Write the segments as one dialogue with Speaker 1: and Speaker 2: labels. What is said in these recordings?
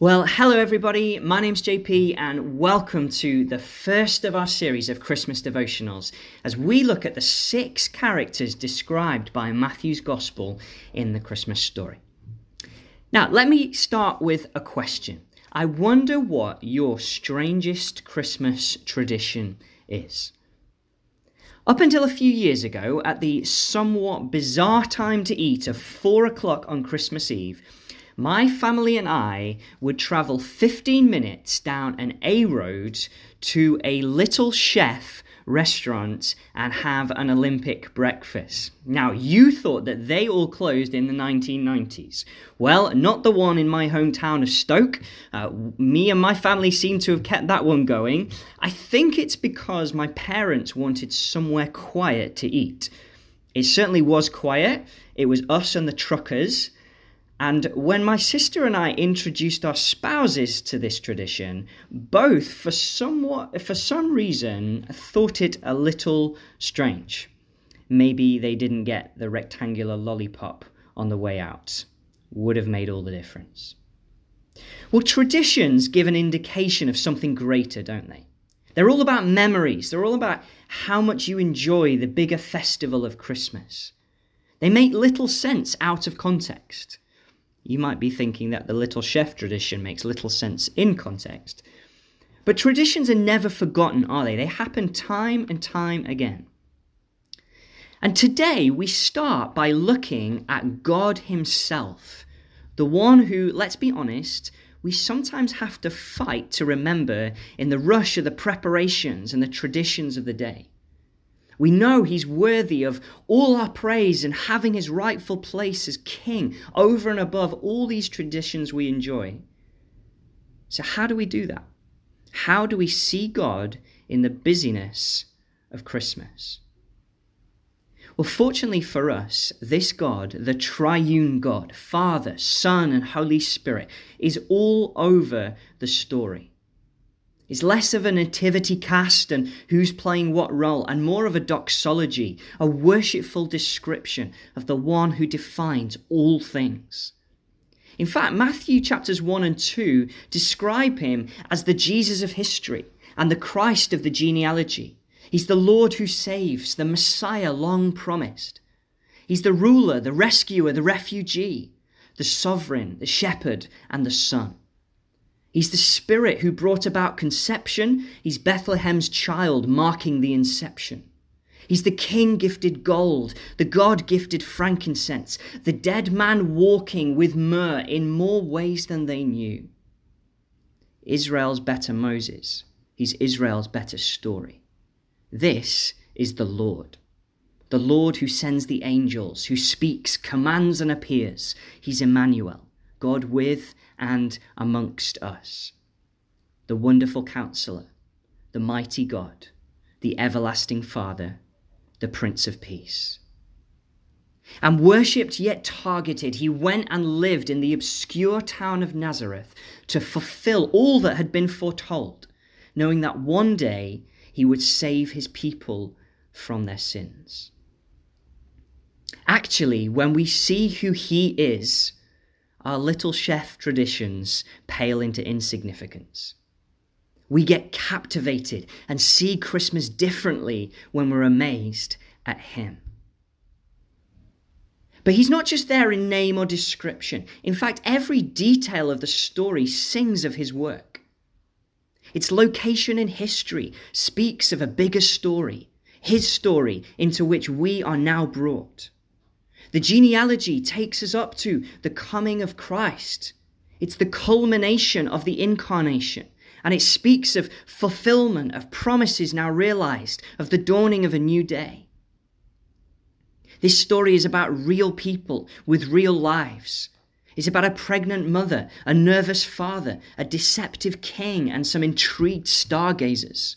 Speaker 1: Well, hello everybody. My name's JP and welcome to the first of our series of Christmas devotionals as we look at the six characters described by Matthew's Gospel in the Christmas story. Now, let me start with a question. I wonder what your strangest Christmas tradition is. Up until a few years ago, at the somewhat bizarre time to eat of four o'clock on Christmas Eve, my family and I would travel 15 minutes down an A road to a little chef restaurant and have an Olympic breakfast. Now, you thought that they all closed in the 1990s. Well, not the one in my hometown of Stoke. Uh, me and my family seem to have kept that one going. I think it's because my parents wanted somewhere quiet to eat. It certainly was quiet. It was us and the truckers. And when my sister and I introduced our spouses to this tradition, both for somewhat for some reason thought it a little strange. Maybe they didn't get the rectangular lollipop on the way out. Would have made all the difference. Well, traditions give an indication of something greater, don't they? They're all about memories. They're all about how much you enjoy the bigger festival of Christmas. They make little sense out of context you might be thinking that the little chef tradition makes little sense in context. But traditions are never forgotten, are they? They happen time and time again. And today we start by looking at God Himself, the one who, let's be honest, we sometimes have to fight to remember in the rush of the preparations and the traditions of the day. We know he's worthy of all our praise and having his rightful place as king over and above all these traditions we enjoy. So, how do we do that? How do we see God in the busyness of Christmas? Well, fortunately for us, this God, the triune God, Father, Son, and Holy Spirit, is all over the story. It's less of a nativity cast and who's playing what role, and more of a doxology, a worshipful description of the one who defines all things. In fact, Matthew chapters 1 and 2 describe him as the Jesus of history and the Christ of the genealogy. He's the Lord who saves, the Messiah long promised. He's the ruler, the rescuer, the refugee, the sovereign, the shepherd, and the son. He's the Spirit who brought about conception. He's Bethlehem's child, marking the inception. He's the king gifted gold, the God gifted frankincense, the dead man walking with myrrh in more ways than they knew. Israel's better Moses. He's Israel's better story. This is the Lord. The Lord who sends the angels, who speaks, commands, and appears. He's Emmanuel, God with and amongst us. The wonderful counselor, the mighty God, the everlasting Father, the Prince of Peace. And worshipped yet targeted, he went and lived in the obscure town of Nazareth to fulfill all that had been foretold, knowing that one day he would save his people from their sins. Actually, when we see who he is, our little chef traditions pale into insignificance. We get captivated and see Christmas differently when we're amazed at Him. But He's not just there in name or description. In fact, every detail of the story sings of His work. Its location in history speaks of a bigger story, His story into which we are now brought. The genealogy takes us up to the coming of Christ. It's the culmination of the incarnation. And it speaks of fulfillment of promises now realized, of the dawning of a new day. This story is about real people with real lives. It's about a pregnant mother, a nervous father, a deceptive king, and some intrigued stargazers.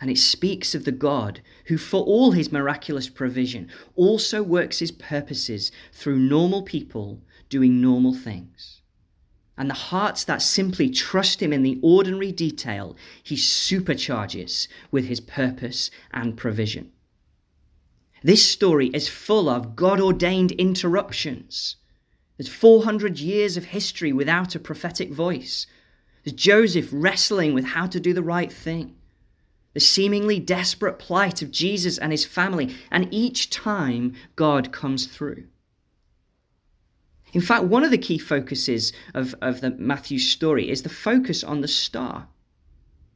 Speaker 1: And it speaks of the God who, for all his miraculous provision, also works his purposes through normal people doing normal things. And the hearts that simply trust him in the ordinary detail, he supercharges with his purpose and provision. This story is full of God ordained interruptions. There's 400 years of history without a prophetic voice. There's Joseph wrestling with how to do the right thing. The seemingly desperate plight of Jesus and his family, and each time God comes through. In fact, one of the key focuses of, of the Matthew story is the focus on the star.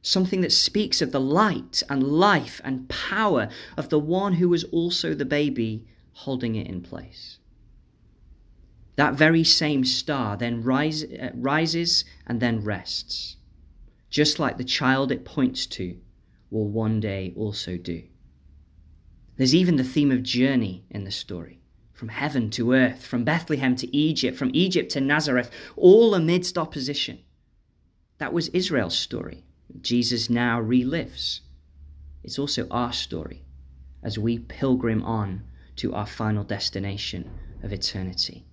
Speaker 1: Something that speaks of the light and life and power of the one who was also the baby holding it in place. That very same star then rise, uh, rises and then rests, just like the child it points to will one day also do. There's even the theme of journey in the story from heaven to earth, from Bethlehem to Egypt, from Egypt to Nazareth, all amidst opposition. That was Israel's story. Jesus now relives. It's also our story as we pilgrim on to our final destination of eternity.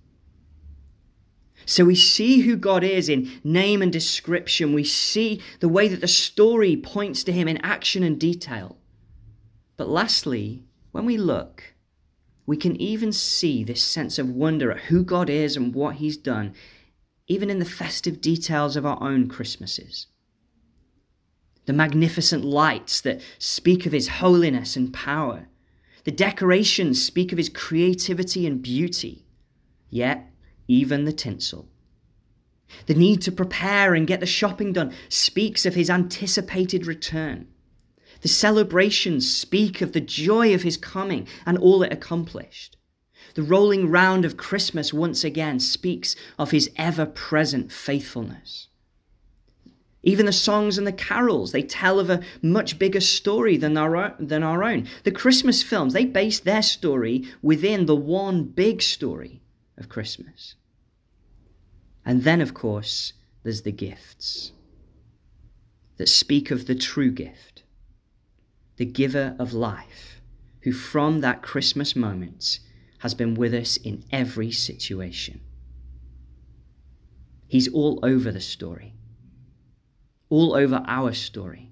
Speaker 1: So we see who God is in name and description. We see the way that the story points to him in action and detail. But lastly, when we look, we can even see this sense of wonder at who God is and what he's done, even in the festive details of our own Christmases. The magnificent lights that speak of his holiness and power. The decorations speak of his creativity and beauty. Yet, even the tinsel. The need to prepare and get the shopping done speaks of his anticipated return. The celebrations speak of the joy of his coming and all it accomplished. The rolling round of Christmas once again speaks of his ever present faithfulness. Even the songs and the carols, they tell of a much bigger story than our, than our own. The Christmas films, they base their story within the one big story of Christmas. And then, of course, there's the gifts that speak of the true gift, the giver of life, who from that Christmas moment has been with us in every situation. He's all over the story, all over our story,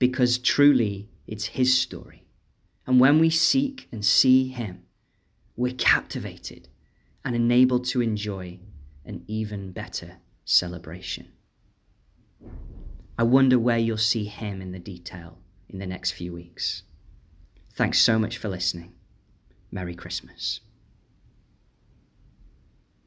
Speaker 1: because truly it's His story. And when we seek and see Him, we're captivated and enabled to enjoy an even better celebration. I wonder where you'll see him in the detail in the next few weeks. Thanks so much for listening. Merry Christmas.